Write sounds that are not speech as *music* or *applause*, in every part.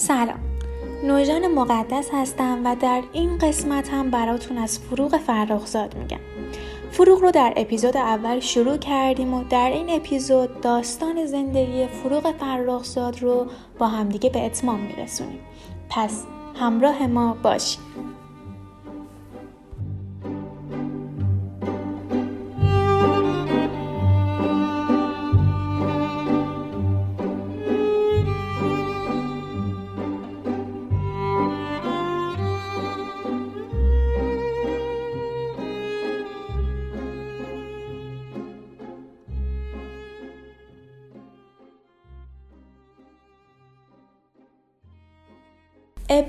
سلام. نوژان مقدس هستم و در این قسمت هم براتون از فروغ فرخزاد میگم. فروغ رو در اپیزود اول شروع کردیم و در این اپیزود داستان زندگی فروغ فرخزاد رو با همدیگه به اتمام میرسونیم. پس همراه ما باشید.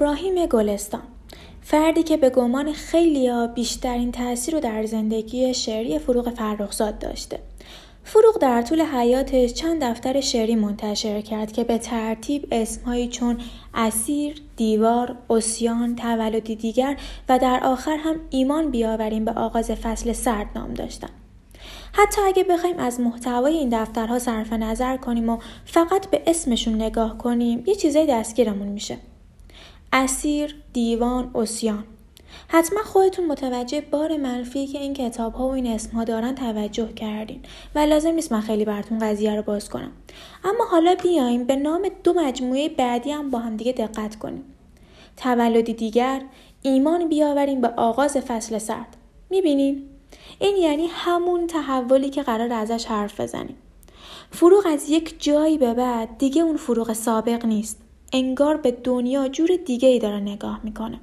ابراهیم گلستان فردی که به گمان خیلیا بیشترین تاثیر رو در زندگی شعری فروغ فرخزاد داشته فروغ در طول حیاتش چند دفتر شعری منتشر کرد که به ترتیب اسمهایی چون اسیر، دیوار، اسیان، تولدی دیگر و در آخر هم ایمان بیاوریم به آغاز فصل سرد نام داشتن. حتی اگه بخوایم از محتوای این دفترها صرف نظر کنیم و فقط به اسمشون نگاه کنیم یه چیزای دستگیرمون میشه. اسیر، دیوان، اسیان. حتما خودتون متوجه بار منفی که این کتاب ها و این اسم ها دارن توجه کردین و لازم نیست من خیلی براتون قضیه رو باز کنم. اما حالا بیایم به نام دو مجموعه بعدی هم با هم دیگه دقت کنیم. تولدی دیگر ایمان بیاوریم به آغاز فصل سرد. می‌بینین؟ این یعنی همون تحولی که قرار ازش حرف بزنیم. فروغ از یک جایی به بعد دیگه اون فروغ سابق نیست. انگار به دنیا جور دیگه ای داره نگاه می‌کنه.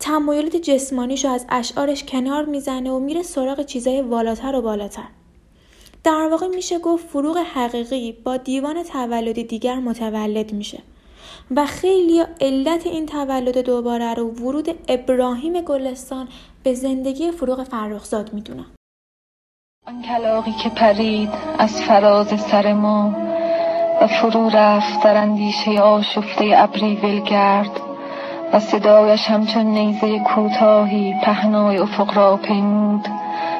تمایلات جسمانیشو از اشعارش کنار می‌زنه و میره سراغ چیزای والاتر و بالاتر. در واقع میشه گفت فروغ حقیقی با دیوان تولدی دیگر متولد میشه و خیلی علت این تولد دوباره رو ورود ابراهیم گلستان به زندگی فروغ فرخزاد می‌دونن آن کلاقی که پرید از فراز سر ما و فرو رفت در اندیشه آشفته ابری ولگرد و صدایش همچون نیزه کوتاهی پهنای افق را پیمود.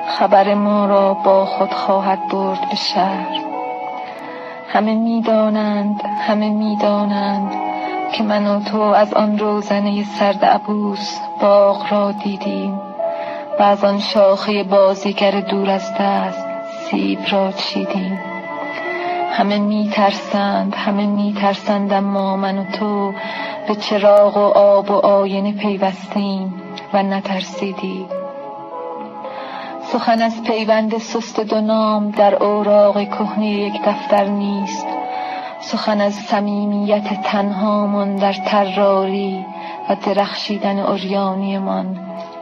خبر ما را با خود خواهد برد به شهر. همه می‌دانند همه می‌دانند که من و تو از آن روزنه سرد عبوس باغ را دیدیم و از آن شاخه بازیگر دور از دست سیب را چیدیم. همه میترسند همه میترسند اما من و تو به چراغ و آب و آینه پیوستیم و نترسیدی. سخن از پیوند سست دو نام در اوراق کهنه یک دفتر نیست. سخن از صمیمیت تنهامان در تراری و درخشیدن اوریانیمان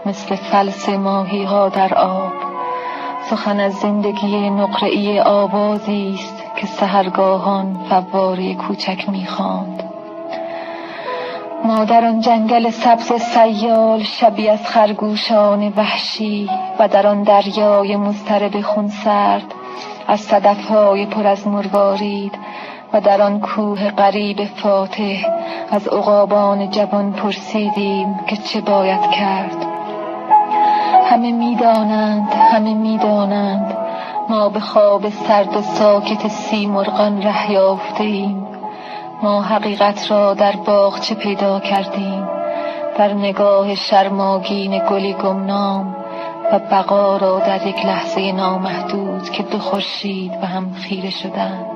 مثل فلس ماهی ها در آب. سخن از زندگی نقره‌ای آوازی است. که سهرگاهان فواره کوچک می‌خواند. ما در آن جنگل سبز سیال شبی از خرگوشان وحشی و در آن دریای مضطرب خونسرد از صدفهای پر از مروارید و در آن کوه غریب فاتح از عقابان جوان پرسیدیم که چه باید کرد. همه می‌دانند همه می‌دانند ما به خواب سرد و ساکت سیمرغان ره یافته ایم. ما حقیقت را در باغچه پیدا کردیم؟ در نگاه شرماگین گلی گمنام و بقا را در یک لحظه نامحدود که دو خورشید به هم خیره شدند.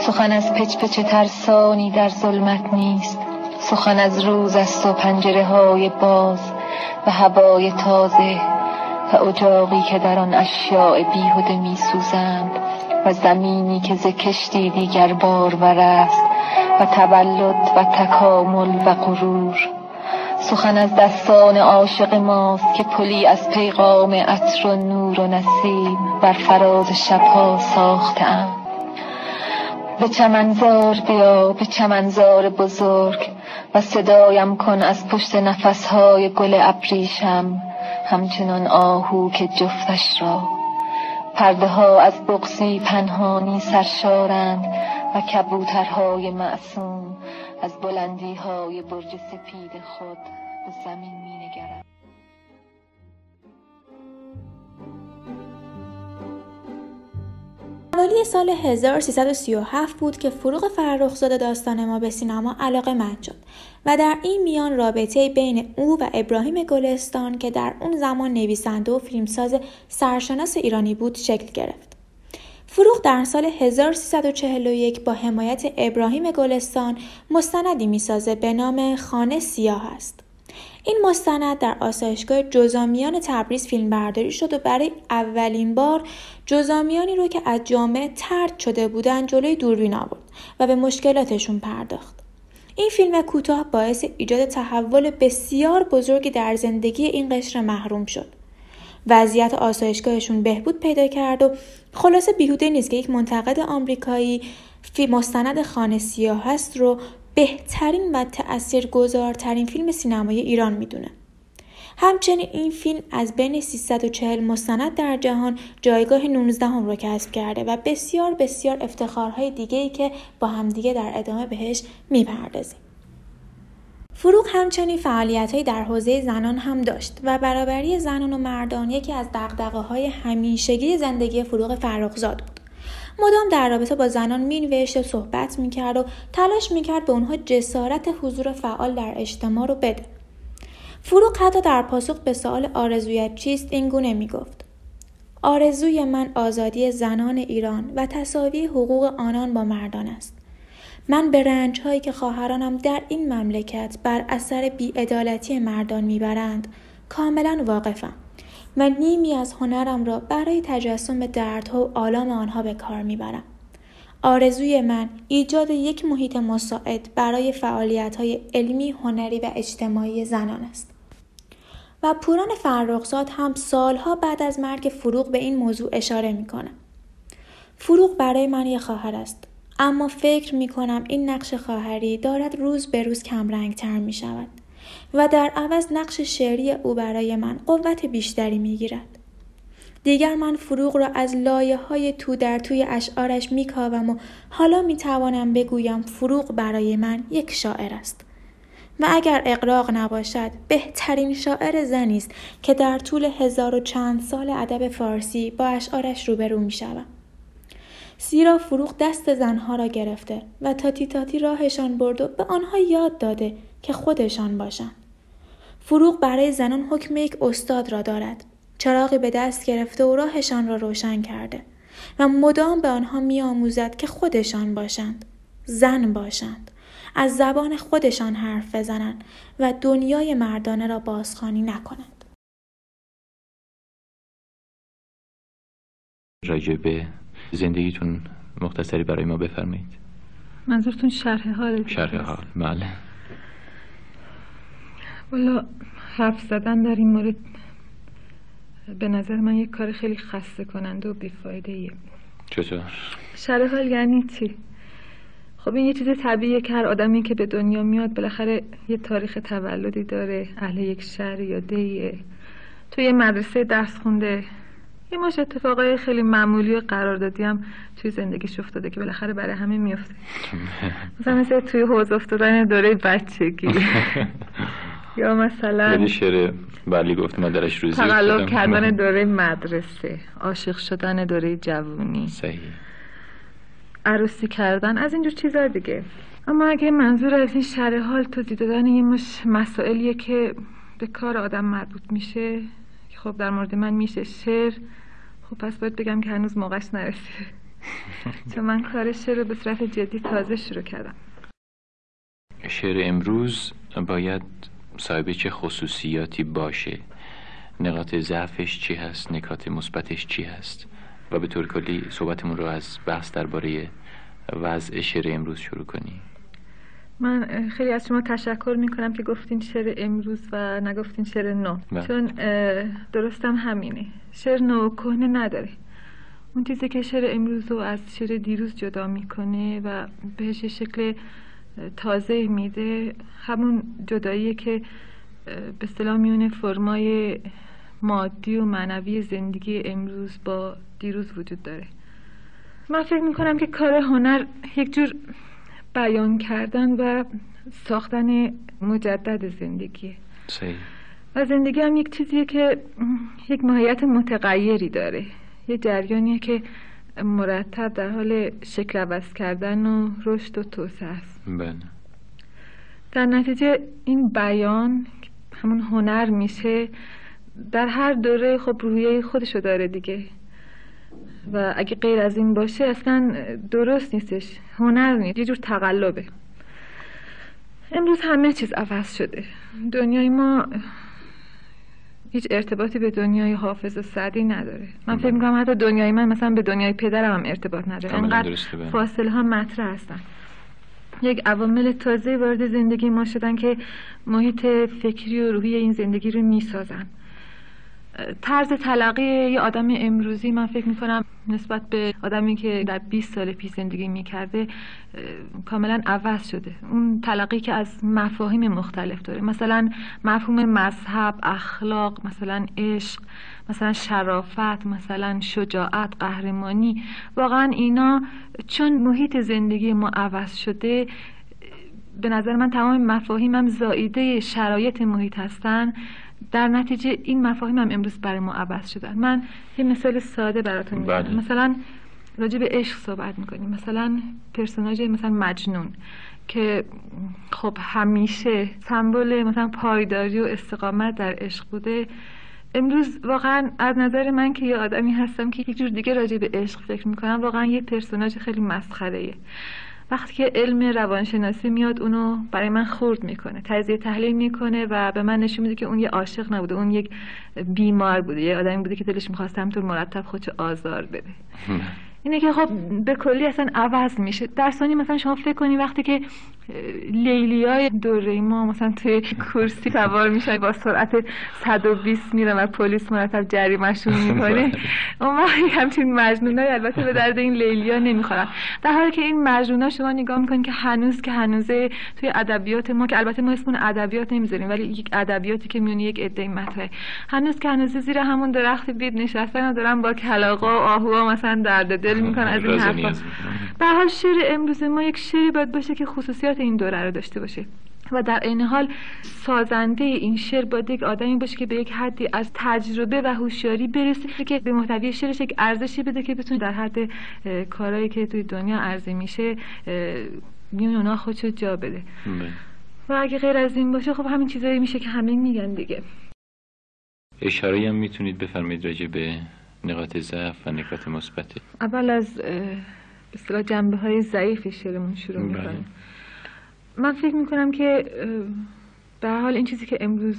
سخن از پچ پچ ترسانی در ظلمت نیست. سخن از روز است و پنجره های باز و هوای تازه و اجاقی که در آن اشیاء بیهوده می سوزند و زمینی که ز کشتی دیگر بارور است و تولد و تکامل و غرور. سخن از دستان عاشق ماست که پلی از پیغام عطر و نور و نسیم بر فراز شبها ساختهاند به چمنزار بیا به چمنزار بزرگ و صدایم کن از پشت نفسهای گل ابریشم. همچنان آهو که جفتش را پرده ها از بغزی پنهانی سرشارند و کبوترهای معصوم از بلندی های برج سپید خود به زمین می نگرند. حوالی سال 1337 بود که فروغ فرخزاده داستان ما به سینما علاقه مند شد و در این میان رابطه بین او و ابراهیم گلستان که در اون زمان نویسنده و فیلمساز سرشناس ایرانی بود شکل گرفت. فروغ در سال 1341 با حمایت ابراهیم گلستان مستندی می‌سازه به نام خانه سیاه است. این مستند در آسایشگاه جزامیان تبریز فیلم برداری شد و برای اولین بار جزامیانی رو که از جامعه ترد شده بودن جلوی دوربین آورد و به مشکلاتشون پرداخت. این فیلم کوتاه باعث ایجاد تحول بسیار بزرگی در زندگی این قشر محروم شد. وضعیت آسایشگاهشون بهبود پیدا کرد و خلاصه بیهوده نیست که یک منتقد آمریکایی فی مستند خانه سیاه هست رو بهترین و تأثیرگذارترین فیلم سینمایی ایران می‌دونه. همچنین این فیلم از بین 340 مستند در جهان جایگاه 19 هم رو کسب کرده و بسیار بسیار افتخارهای دیگه ای که با همدیگه در ادامه بهش می‌پردازیم. فروغ همچنین فعالیت در حوزه زنان هم داشت و برابری زنان و مردان یکی از دقدقه های همیشگی زندگی فروغ فرخزاد بود. مدام در رابطه با زنان مینوشت و صحبت می‌کرد و تلاش می‌کرد به اونها جسارت حضور فعال در اجتماع رو بده. فروغ حتی در پاسخ به سوال آرزویت چیست این گونه می‌گفت. آرزوی من آزادی زنان ایران و تصاوی حقوق آنان با مردان است. من به رنج هایی که خواهرانم در این مملکت بر اثر بیعدالتی مردان می‌برند کاملا واقفم. و نیمی از هنرم را برای تجسم دردها و آلام آنها به کار می‌برم آرزوی من ایجاد یک محیط مساعد برای فعالیت های علمی، هنری و اجتماعی زنان است. و پوران فرخزاد هم سالها بعد از مرگ فروغ به این موضوع اشاره می‌کنه. فروغ برای من یه خواهر است. اما فکر می کنم این نقش خواهری دارد روز به روز کمرنگ تر می شود و در عوض نقش شعری او برای من قوت بیشتری می گیرد. دیگر من فروغ را از لایه های تو در توی اشعارش می و حالا می توانم بگویم فروغ برای من یک شاعر است. و اگر اقراق نباشد بهترین شاعر زنی است که در طول هزار و چند سال ادب فارسی با اشعارش روبرو می شود. زیرا فروغ دست زنها را گرفته و تاتی تاتی راهشان برد و به آنها یاد داده که خودشان باشند. فروغ برای زنان حکم یک استاد را دارد. چراغی به دست گرفته و راهشان را روشن کرده و مدام به آنها می آموزد که خودشان باشند. زن باشند. از زبان خودشان حرف بزنند و دنیای مردانه را بازخوانی نکنند. راجب زندگیتون مختصری برای ما بفرمایید منظورتون شرح حال شرح حال بله والا حرف زدن در این مورد به نظر من یک کار خیلی خسته کننده و بیفایده ایه چطور؟ شرح حال یعنی چی؟ خب این یه چیز طبیعیه که هر آدمی که به دنیا میاد بالاخره یه تاریخ تولدی داره اهل یک شهر یا دیه تو یه مدرسه درس خونده یه ماش اتفاقای خیلی معمولی و قراردادی هم توی زندگیش افتاده که بالاخره برای همه میفته *laughs* مثلا مثل توی حوض افتادن دوره بچگی *laughs* یا مثلا یعنی شعر بلی گفت مادرش روزی تقلب کردن دوره مدرسه عاشق شدن دوره جوونی. صحیح. عروسی کردن از اینجور چیزا دیگه. اما اگه منظور از این شرح حال توضیح دادن یه مش مسائلیه که به کار آدم مربوط میشه که خب در مورد من میشه شعر. خب پس باید بگم که هنوز موقعش نرسیده *laughs* چون من کار شعر رو به صورت جدی تازه شروع کردم. شعر امروز باید صاحب چه خصوصیاتی باشه نقاط ضعفش چی هست نکات مثبتش چی هست؟ و به طور کلی صحبتمون رو از بحث درباره وضع شعر امروز شروع کنیم من خیلی از شما تشکر می‌کنم که گفتین شعر امروز و نگفتین شعر نو. بله. چون درستم همینه. شعر نو کهنه نداره. اون چیزی که شعر امروز رو از شعر دیروز جدا می‌کنه و بهش شکل تازه میده. همون جداییه که به صلاح میونه فرمای مادی و معنوی زندگی امروز با دیروز وجود داره. من فکر می‌کنم که کار هنر یک جور بیان کردن و ساختن مجدد زندگیه. صحیح. و زندگی هم یک چیزیه که یک ماهیت متغیری داره. یه جریانیه که مرتب در حال شکل عوض کردن و رشد و توسعه است. بله. در نتیجه این بیان همون هنر میشه در هر دوره خب رویه خودشو داره دیگه. و اگه غیر از این باشه اصلا درست نیستش. هنر نیست یه جور تقلبه. امروز همه چیز عوض شده. دنیای ما هیچ ارتباطی به دنیای حافظ و سعدی نداره. من فکر می‌کنم حتی دنیای من مثلا به دنیای پدرم هم ارتباط نداره. انقدر بله. فاصله ها مطرح هستن. یک عوامل تازه وارد زندگی ما شدن که محیط فکری و روحی این زندگی رو می‌سازن. طرز تلقی یه آدم امروزی من فکر می‌کنم نسبت به آدمی که در 20 سال پیش زندگی می‌کرده کاملا عوض شده. اون تلقی که از مفاهیم مختلف داره. مثلا مفهوم مذهب اخلاق مثلا عشق مثلا شرافت مثلا شجاعت قهرمانی. واقعا اینا چون محیط زندگی ما عوض شده به نظر من تمام مفاهیمم زاییده شرایط محیط هستن. در نتیجه این مفاهیم هم امروز برای ما عوض شدن. من یه مثال ساده براتون می‌زنم بله. مثلا راجع به عشق صحبت می‌کنیم. مثلا پرسوناژ مثلا مجنون که خب همیشه سمبل مثلا پایداری و استقامت در عشق بوده. امروز واقعا از نظر من که یه آدمی هستم که یک جور دیگه راجع به عشق فکر می‌کنم واقعا یه پرسوناژ خیلی مسخره وقتی که علم روانشناسی میاد اونو برای من خورد می‌کنه تجزیه تحلیل می‌کنه و به من نشون میده که اون یه عاشق نبوده اون یک بیمار بوده یه آدمی بوده که دلش می‌خواست همطور مرتب خودشو آزار بده. اینه که خب به کلی اصلا عوض میشه. در ثانی مثلا شما فکر کنی وقتی که لیلیای دوره ما مثلا توی کرسی سوار میشن با سرعت 120 میرن و پلیس مرتب جریمهشون می‌کنه. *laughs* اون همچین مجنونای البته به درد این لیلیا نمی‌خورن. در حالی که این مجنونا شما نگاه می‌کنین که هنوز که هنوزه توی ادبیات ما که البته ما اسمون ادبیات نمی‌ذاریم ولی یک ادبیاتی که میونی یک عده مطرحه. هنوز که هنوز زیر همون درخت بید نشستن و دارن با کلاغا و آهوها مثلا درد دل می‌کنن از این حرفا. به هر حال شعر امروز ما یک شعری باید باشه که خصوصیات این دوره رو داشته باشه و در این حال سازنده این شعر باید یک آدمی باشه که به یک حدی از تجربه و هوشیاری برسه که به محتوی شعرش یک ارزشی بده که بتونه در حد کارهایی که توی دنیا عرضه میشه میون اونا خودشو جا بده بله. و اگه غیر از این باشه خب همین چیزایی میشه که همه میگن دیگه اشاره هم می‌تونید بفرمایید راجع به نقاط ضعف و نکات مثبت. اول از اصطلاح جنبه های ضعیف شعرمون شروع بله. می‌کنیم من فکر می‌کنم که به هر حال این چیزی که امروز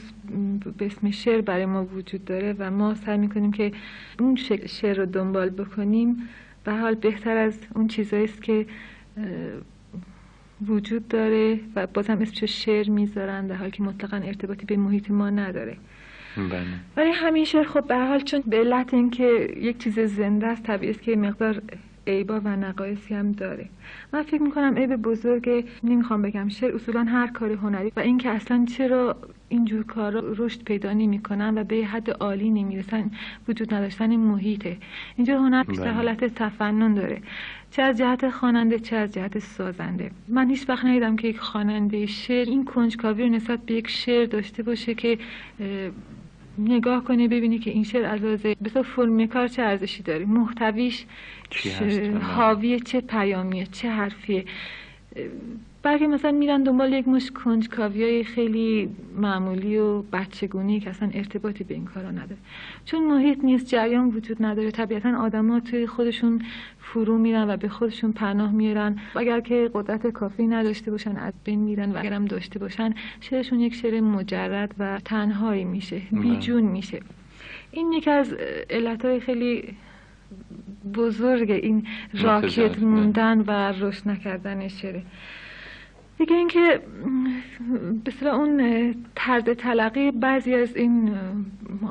به اسم شعر برای ما وجود داره و ما سعی می‌کنیم که اون شعر رو دنبال بکنیم به حال بهتر از اون چیزایی است که وجود داره و بازم اسمشو شعر می‌ذارن در حالی که مطلقا ارتباطی به محیط ما نداره. بله. ولی همین شعر خب به حال چون به علت اینکه یک چیز زنده است طبیعی است که مقدار عیبا و نقایصی هم داره. من فکر می‌کنم عیب بزرگ نمی‌خوام بگم شعر اصولا هر کار هنری و اینکه اصلا چرا اینجور کارا رشد پیدا نمی‌کنن و به حد عالی نمی‌رسن وجود نداشتن محیطه. اینجور هنر بیشتر بله. حالت تفنن داره. چه از جهت خواننده چه از جهت سازنده. من هیچ وقت ندیدم که یک خواننده شعر این کنجکاوی رو نسبت به یک شعر داشته باشه که نگاه کنی ببینی که این شعر از لحاظ بسیار فرم کار چه ارزشی داره محتویش چی ش- هست؟ حاوی چه پیامیه چه حرفیه بلکه مثلا میرن دنبال یک مش کنجکاوی های خیلی معمولی و بچگونی که اصلا ارتباطی به این کارا نداره. چون محیط نیست جریان وجود نداره. طبیعتا آدما توی خودشون فرو میرن و به خودشون پناه میارن. و اگر که قدرت کافی نداشته باشن از بین میرن و اگرم داشته باشن شعرشون یک شعر مجرد و تنهایی میشه بله. بیجون میشه. این یکی از علتهای خیلی بزرگ این راکت متضاد، موندن و رشد نکردن شعره. دیگه اینکه م، به اصطلاح اون طرز تلقی بعضی از این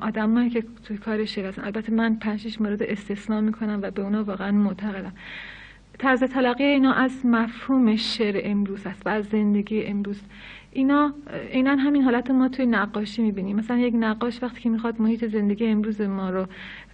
آدمایی که توی کار شعر هستن البته من پنج شش مورد استثنا می‌کنم و به اونا واقعا معتقدم. طرز تلقی اینا از مفهوم شعر امروز است و از زندگی امروز. اینا اینا همین حالت ما توی نقاشی می‌بینیم. مثلا یک نقاش وقتی که می‌خواد محیط زندگی امروز ما رو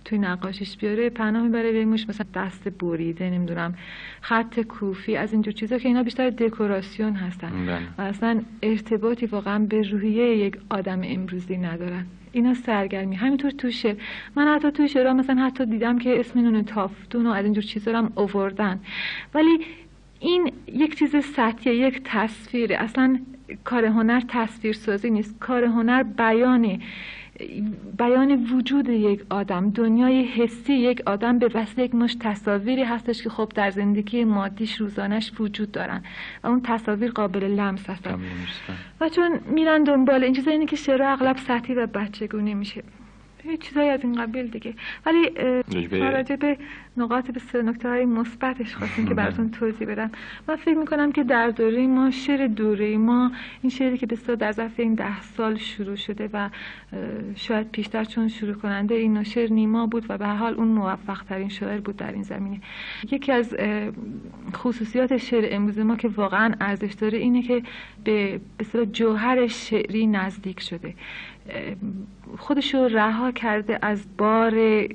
توی نقاشیش بیاره پناه می‌بره به موش مثلا دست بریده نمی‌دونم خط کوفی از اینجور چیزا که اینا بیشتر دکوراسیون هستن. بله. و اصلا ارتباطی واقعا به روحیه یک آدم امروزی ندارن. اینا سرگرمی. همینطور تو شعر. من حتی تو شعرها مثلا حتی دیدم که اسم نون تافتون و از اینجور چیزا هم اووردن. ولی این یک چیز سطحیه یک تصویره اصلا کار هنر تصویر سازی نیست. کار هنر بیانه. بیان وجود یک آدم. دنیای حسی یک آدم به وسیله یک مش تصاویری هستش که خب در زندگی مادیش روزانش وجود دارن. و اون تصاویر قابل لمس هستن. و چون میرن دنبال این چیزا اینه که شعر اغلب سطحی و بچگونه میشه. چیزایی از این قبیل دیگه. ولی راجع به نقاط به نکته های مثبتش خواستیم که *laughs* براتون توضیح بدم. من فکر می‌کنم که در دوره ما شعر دوره ما این شعری که بسیار در ظرف این ده سال شروع شده و شاید پیشتر چون شروع کننده این شعر نیما بود و به هر حال اون موفق ترین شاعر بود در این زمینه. یکی از خصوصیات شعر امروز ما که واقعا ارزش داره اینه که به اصطلاح جوهر شعری نزدیک شده. خودش رو رها کرده از بار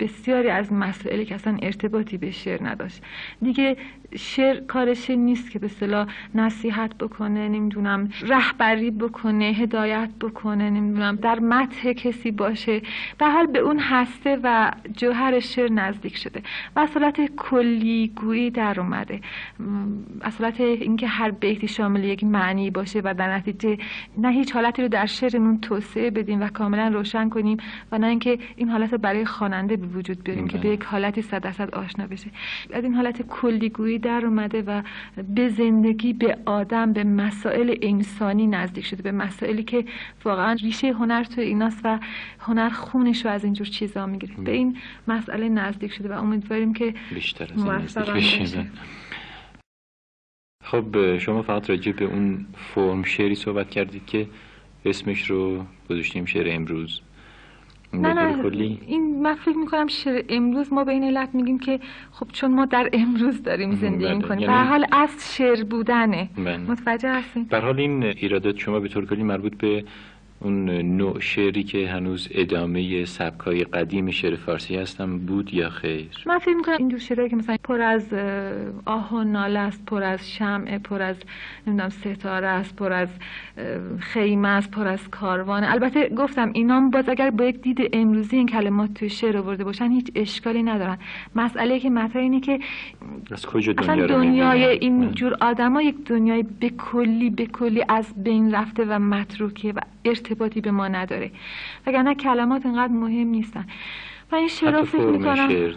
بسیاری از مسائلی که اصلا ارتباطی به شعر نداشت. دیگه شعر کارش نیست که به صلاح نصیحت بکنه نمی‌دونم رهبری بکنه هدایت بکنه نمی‌دونم در متح کسی باشه. به حال به اون هسته و جوهر شعر نزدیک شده. و اصالت کلی گویی در اومده. اصالت اینکه هر بیتی شامل یک معنی باشه و در نتیجه نه هیچ حالتی رو در شعرمون توسعه بدیم و کاملا روشن کنیم و نه اینکه این حالت برای خواننده وجود بیاریم که به. یک حالتی صد درصد آشنا بشه از این حالت کلیگویی در اومده و به زندگی به آدم به مسائل انسانی نزدیک شده به مسائلی که واقعا ریشه هنر تو ایناست و هنر خونش رو از اینجور چیزا می‌گیره به این مسئله نزدیک شده و امیدواریم که بیشتر از این نزدیک بشیم. خب شما فقط راجع به اون فرم شعری صحبت کردید که اسمش رو گذاشتیم شعر امروز نه نه کلی این من فکر می‌کنم شعر امروز ما به این علت میگیم که خب چون ما در امروز داریم زندگی بله. می‌کنیم یعنی- حال از شعر بودنه بله. متوجه هستین به هر حال این ایرادات شما به طور کلی مربوط به اون نوع شعری که هنوز ادامه سبکای قدیم شعر فارسی هستم بود یا خیر؟ من فکر می‌کنم این جور شعرهایی که مثلا پر از آه و ناله است پر از شمع پر از نمی‌دونم ستاره است پر از خیمه است پر از کاروانه البته گفتم اینا باز اگر با یک دید امروزی این کلمات توی شعر آورده باشن هیچ اشکالی ندارن. مسئله که مطرح اینه که از کجا اصلا دنیا رو دنیای می‌بینیم؟ این جور آدما یک دنیای به کلی به کلی از بین رفته و متروکه و ارتباطی به ما نداره. وگرنه کلمات اینقدر مهم نیستن. و این حتی فکر می‌کنم. شعر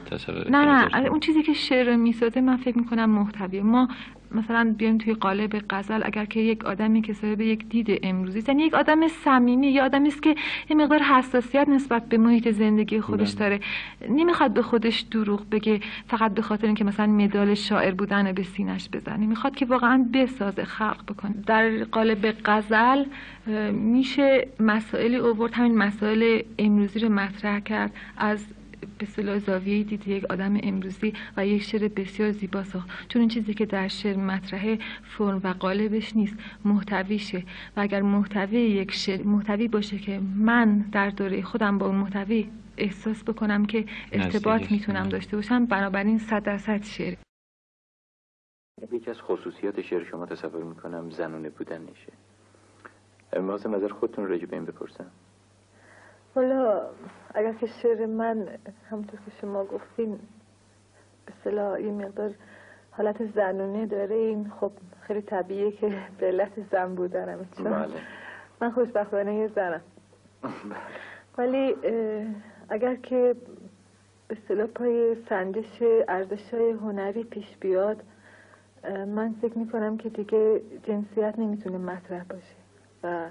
نه نه تصور- اون چیزی که شعر رو می‌سازه من فکر می‌کنم محتویه. ما مثلا بیایم توی قالب غزل اگر که یک آدمی که صاحب یک دید امروزی یعنی یک آدم صمیمی یا آدمی است که یه مقدار حساسیت نسبت به محیط زندگی خودش بله. داره. نمی‌خواد به خودش دروغ بگه فقط به خاطر اینکه مثلا مدال شاعر بودن رو به سینش بزنه. می‌خواد که واقعا بسازه خلق بکنه. در قالب غزل میشه مسائلی اوورد همین مسائل امروزی رو مطرح کرد. از به صلاح زاویه دید یک آدم امروزی و یک شعر بسیار زیبا ساخت. چون این چیزی که در شعر مطرحه فرم و قالبش نیست محتویشه و اگر محتوی یک شعر محتوی باشه که من در دوره خودم با اون محتوی احساس بکنم که ارتباط. می‌تونم داشته باشم بنابراین صد درصد شعر. یکی از خصوصیات شعر شما تصور می‌کنم زنونه بودنشه می‌خواستم نظر خودتون راجع به این بپرسم. حالا اگر که شعر من همونطور که شما گفتین صلاح یه مقدار حالت زنونه داره این خب خیلی طبیعیه که به علت زن بودنم چون بله. من خوشبختانه یه زنم. ولی اگر که به اصطلاح پای سنجش ارزش های هنری پیش بیاد من فکر می‌کنم که دیگه جنسیت نمی‌تونه مطرح باشه و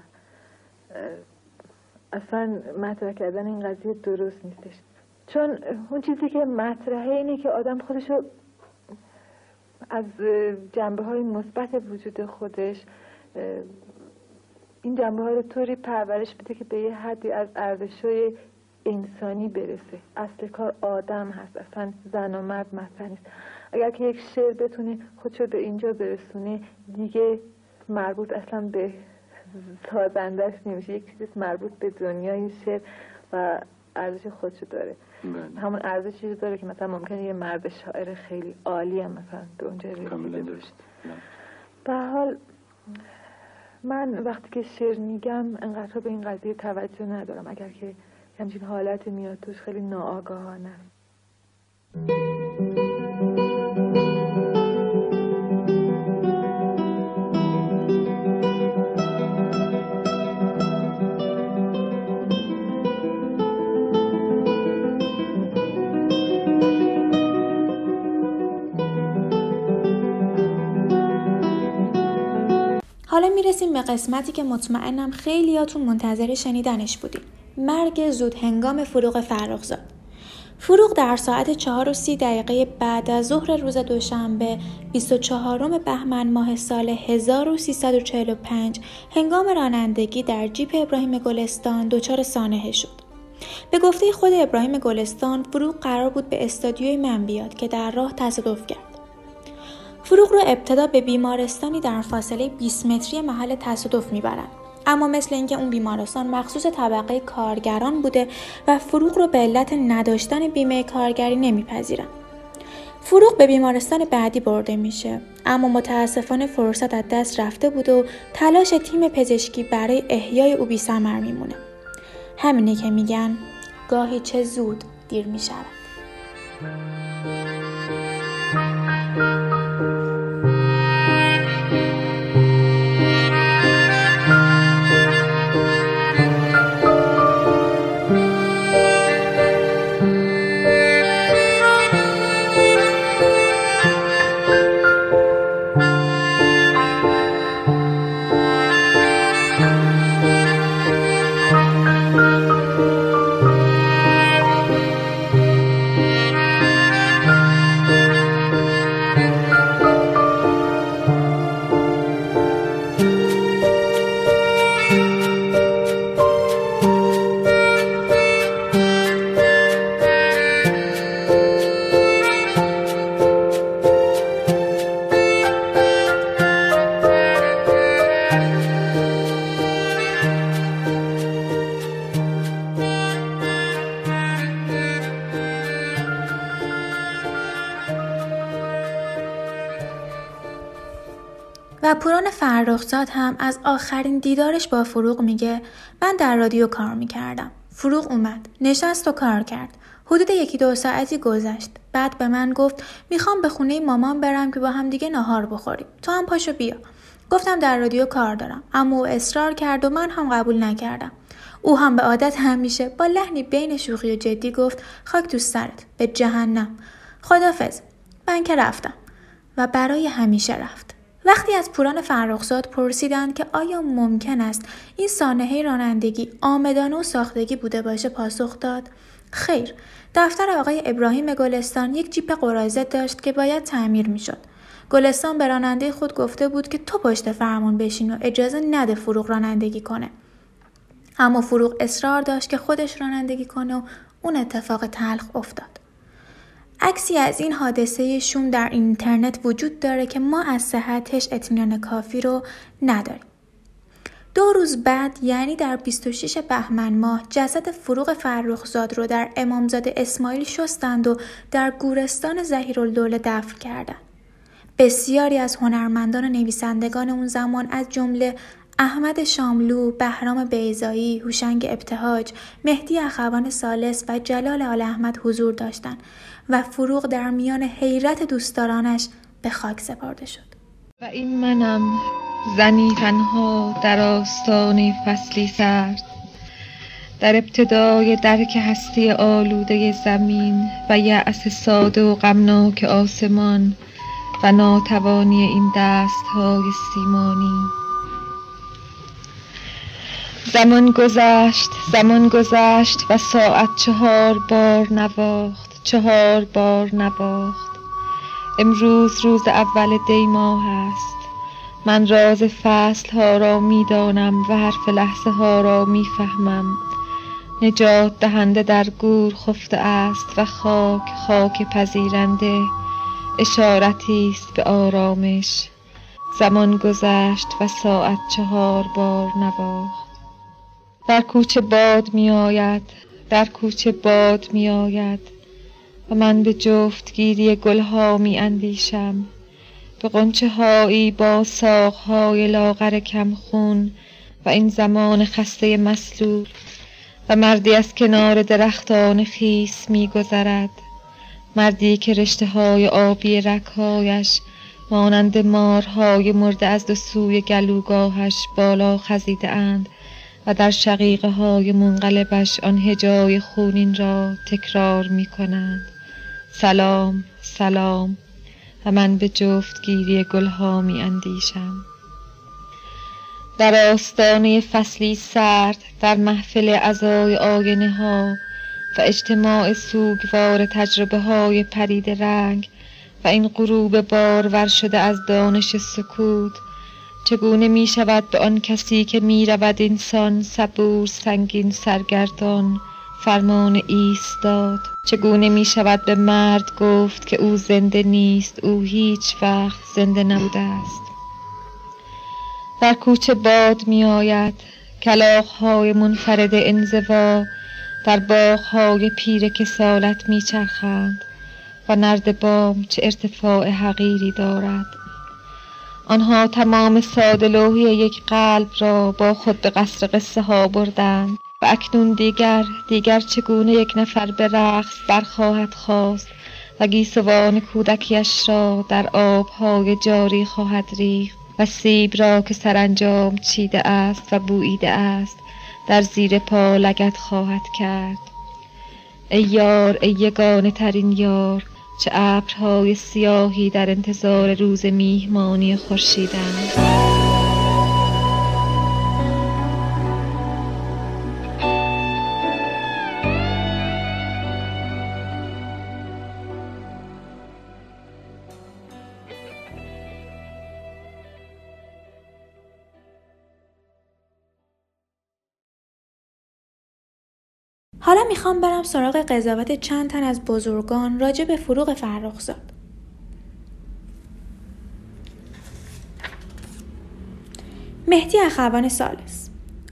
اصلا مطرح کردن این قضیه درست نیستش. چون اون چیزی که مطرحه اینه که آدم خودشو از جنبه های مثبت وجود خودش این جنبه ها رو طوری پرورش بده که به یه حدی از ارزش های انسانی برسه. اصل کار آدم هست اصلا زن و مرد مطرح نیست. اگر که یک شعر بتونه خودشو به اینجا برسونه دیگه مربوط اصلا به سازندش نمیشه. یک چیزی مربوط به دنیای شعر و ارزش خودشو داره. بله. همون ارزش چیزی داره که مثلا ممکنه یه مرد شاعر خیلی عالی هم مثلا به اونجا رسیده به حال من وقتی که شعر میگم انقدر به این قضیه توجه ندارم. اگر که همچین حالت میاد توش خیلی ناآگاهانه حالا می‌رسیم به قسمتی که مطمئنم خیلیاتون منتظر شنیدنش بودیم مرگ زود هنگام فروغ فرخزاد فروغ در ساعت چهار و سی دقیقه بعد از ظهر روز دوشنبه 24 بهمن ماه سال 1345 هنگام رانندگی در جیپ ابراهیم گلستان دچار سانحه شد. به گفته خود ابراهیم گلستان فروغ قرار بود به استادیوی من بیاد که در راه تصادف کرد. فروغ رو ابتدا به بیمارستانی در فاصله 20 متری محل تصادف می‌برند اما مثل اینکه اون بیمارستان مخصوص طبقه کارگران بوده و فروغ رو به علت نداشتن بیمه کارگری نمیپذیرن. فروغ به بیمارستان بعدی برده میشه اما متاسفانه فرصت از دست رفته بود و تلاش تیم پزشکی برای احیای او بی میمونه. همینه که میگن گاهی چه زود دیر می‌شود. پوران فرخزاد هم از آخرین دیدارش با فروغ میگه من در رادیو کار می‌کردم. فروغ اومد. نشست و کار کرد. حدود یکی دو ساعتی گذشت. بعد به من گفت می‌خوام به خونه مامان برم که با هم دیگه نهار بخوریم. تو هم پاشو بیا. گفتم در رادیو کار دارم. اما او اصرار کرد و من هم قبول نکردم. او هم به عادت همیشه با لحنی بین شوخی و جدی گفت خاک تو سرت به جهنم خدافز من که رفتم و برای همیشه رفت وقتی از پوران فرخزاد پرسیدند که آیا ممکن است این سانحه رانندگی آمدانه و ساختگی بوده باشه پاسخ داد خیر دفتر آقای ابراهیم گلستان یک جیپ قرازه داشت که باید تعمیر می‌شد. گلستان به راننده خود گفته بود که تو پشت فرمون بشین و اجازه نده فروغ رانندگی کنه. اما فروغ اصرار داشت که خودش رانندگی کنه و اون اتفاق تلخ افتاد. عکسی از این حادثه شوم در اینترنت وجود داره که ما از صحتش اطمینان کافی رو نداریم. دو روز بعد یعنی در 26 بهمن ماه جسد فروغ فرخزاد رو در امامزاده اسماعیل شستند و در گورستان زهیرالدوله دفن کردند. بسیاری از هنرمندان و نویسندگان اون زمان از جمله احمد شاملو، بهرام بیزایی، هوشنگ ابتهاج، مهدی اخوان سالس و جلال آل احمد حضور داشتند و فروغ در میان حیرت دوستدارانش به خاک سپرده شد. و این منم زنی تنها در آستان فصلی سرد در ابتدای درک هستی آلوده زمین و یأس ساده و غمناک آسمان و ناتوانی این دست های سیمانی زمان گذشت زمان گذشت و ساعت چهار بار نواخت چهار بار نواخت امروز روز اول دی ماه است. من راز فصل ها را می دانم و حرف لحظه ها را می فهمم. نجات دهنده در گور خفته است و خاک خاک پذیرنده اشارتی است به آرامش. زمان گذشت و ساعت چهار بار نواخت در کوچه باد می آید در کوچه باد می آید. و من به جفتگیری گلها می اندیشم به قنچه هایی با ساقهای لاغر کم خون و این زمان خسته مسلول و مردی از کنار درختان خیس می گذرد مردی که رشته های آبی رکهایش مانند مارهای مرده از دو سوی گلوگاهش بالا خزیده اند و در شقیقه های منقلبش آن هجای خونین را تکرار می کنند سلام سلام. و من به جفتگیری گلها می اندیشم. در آستانه فصلی سرد در محفل ازای آینه ها و اجتماع سوگوار تجربه های پرید رنگ و این غروب بارور شده از دانش سکوت چگونه می شود به آن کسی که می رود اینسان صبور سنگین سرگردان فرمان ایستاد. چگونه می شود به مرد گفت که او زنده نیست او هیچ وقت زنده نبوده است. در کوچه باد می آید. های منفرد انزوا در باغهای پیر کسالت می چرخند و نرد بام چه ارتفاع حقیری دارد. آنها تمام سادلوحی یک قلب را با خود به قصر قصه ها بردند. و اکنون دیگر دیگر چگونه یک نفر به رقص برخواهد خواست و گیسوان کودکیش را در آبهای جاری خواهد ریخت و سیب را که سرانجام چیده است و بوییده است در زیر پا لگت خواهد کرد. ای یار ای یگانه ترین یار چه ابرهای سیاهی در انتظار روز میهمانی خورشیدند. حالا می‌خوام برم سراغ قضاوت چند تن از بزرگان راجع به فروغ فرخزاد. مهدی اخوان سالس.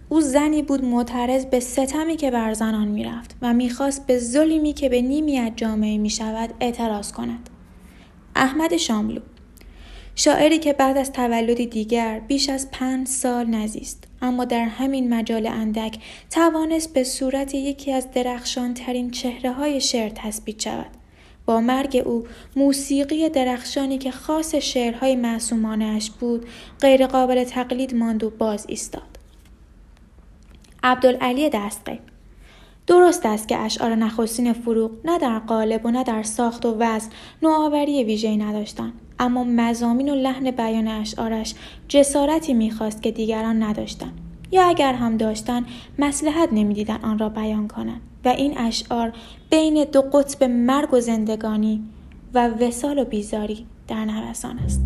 او زنی بود معترض به ستمی که بر زنان می‌رفت و می‌خواست به ظلمی که به نیمی از جامعه می‌شود اعتراض کند. احمد شاملو. شاعری که بعد از تولدی دیگر بیش از پنج سال نزیست اما در همین مجال اندک توانست به صورت یکی از درخشان ترین چهره های شعر تثبیت شود. با مرگ او موسیقی درخشانی که خاص شعرهای معصومانه اش بود غیرقابل تقلید ماند و باز ایستاد. عبدالعلی دستقی درست است که اشعار نخستین فروغ نه در قالب و نه در ساخت و وزن نوآوری ویژه‌ای نداشتند اما مزامین و لحن بیان اشعارش جسارتی می‌خواست که دیگران نداشتند. یا اگر هم داشتند مسلحت نمی‌دیدن آن را بیان کنند. و این اشعار بین دو قطب مرگ و زندگانی و وسال و بیزاری در نوسان است.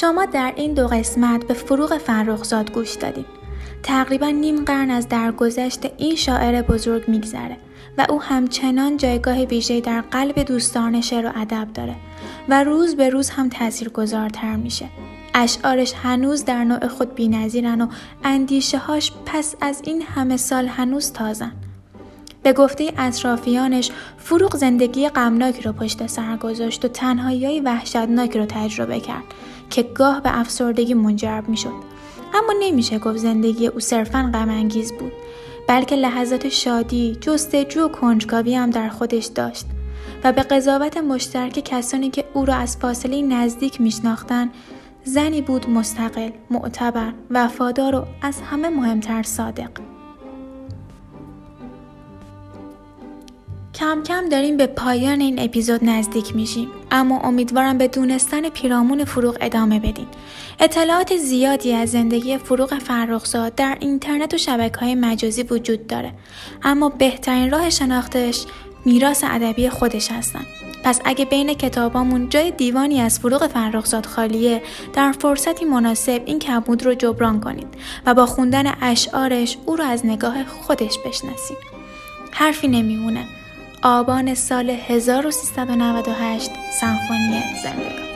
شما در این دو قسمت به فروغ فرخزاد گوش دادید. تقریبا نیم قرن از درگذشت این شاعر بزرگ میگذره و او همچنان جایگاه ویژه در قلب دوستان شعر و ادب داره و روز به روز هم تاثیرگذارتر میشه. اشعارش هنوز در نوع خود بینظیرن و اندیشه هاش پس از این همه سال هنوز تازن. به گفته اطرافیانش فروغ زندگی غمناکی رو پشت سر گذاشت و تنهایی وحشتناکی رو تجربه کرد که گاه به افسردگی منجر می شد. اما نمیشه گفت زندگی او صرفا غم بود بلکه لحظات شادی، جستجو و کنجکاوی هم در خودش داشت و به قضاوت مشترک کسانی که او را از فاصله نزدیک میشناختند زنی بود مستقل، معتبر، وفادار و از همه مهمتر صادق. کم کم داریم به پایان این اپیزود نزدیک میشیم. اما امیدوارم به دونستن پیرامون فروغ ادامه بدین. اطلاعات زیادی از زندگی فروغ فرخزاد در اینترنت و شبکه های مجازی وجود داره. اما بهترین راه شناختش میراث ادبی خودش هستن. پس اگه بین کتابامون جای دیوانی از فروغ فرخزاد خالیه در فرصتی مناسب این کمبود رو جبران کنید و با خوندن اشعارش او رو از نگاه خودش بشناسید. حرفی نمیمونه. آبان سال 1398 سمفونی زندگان.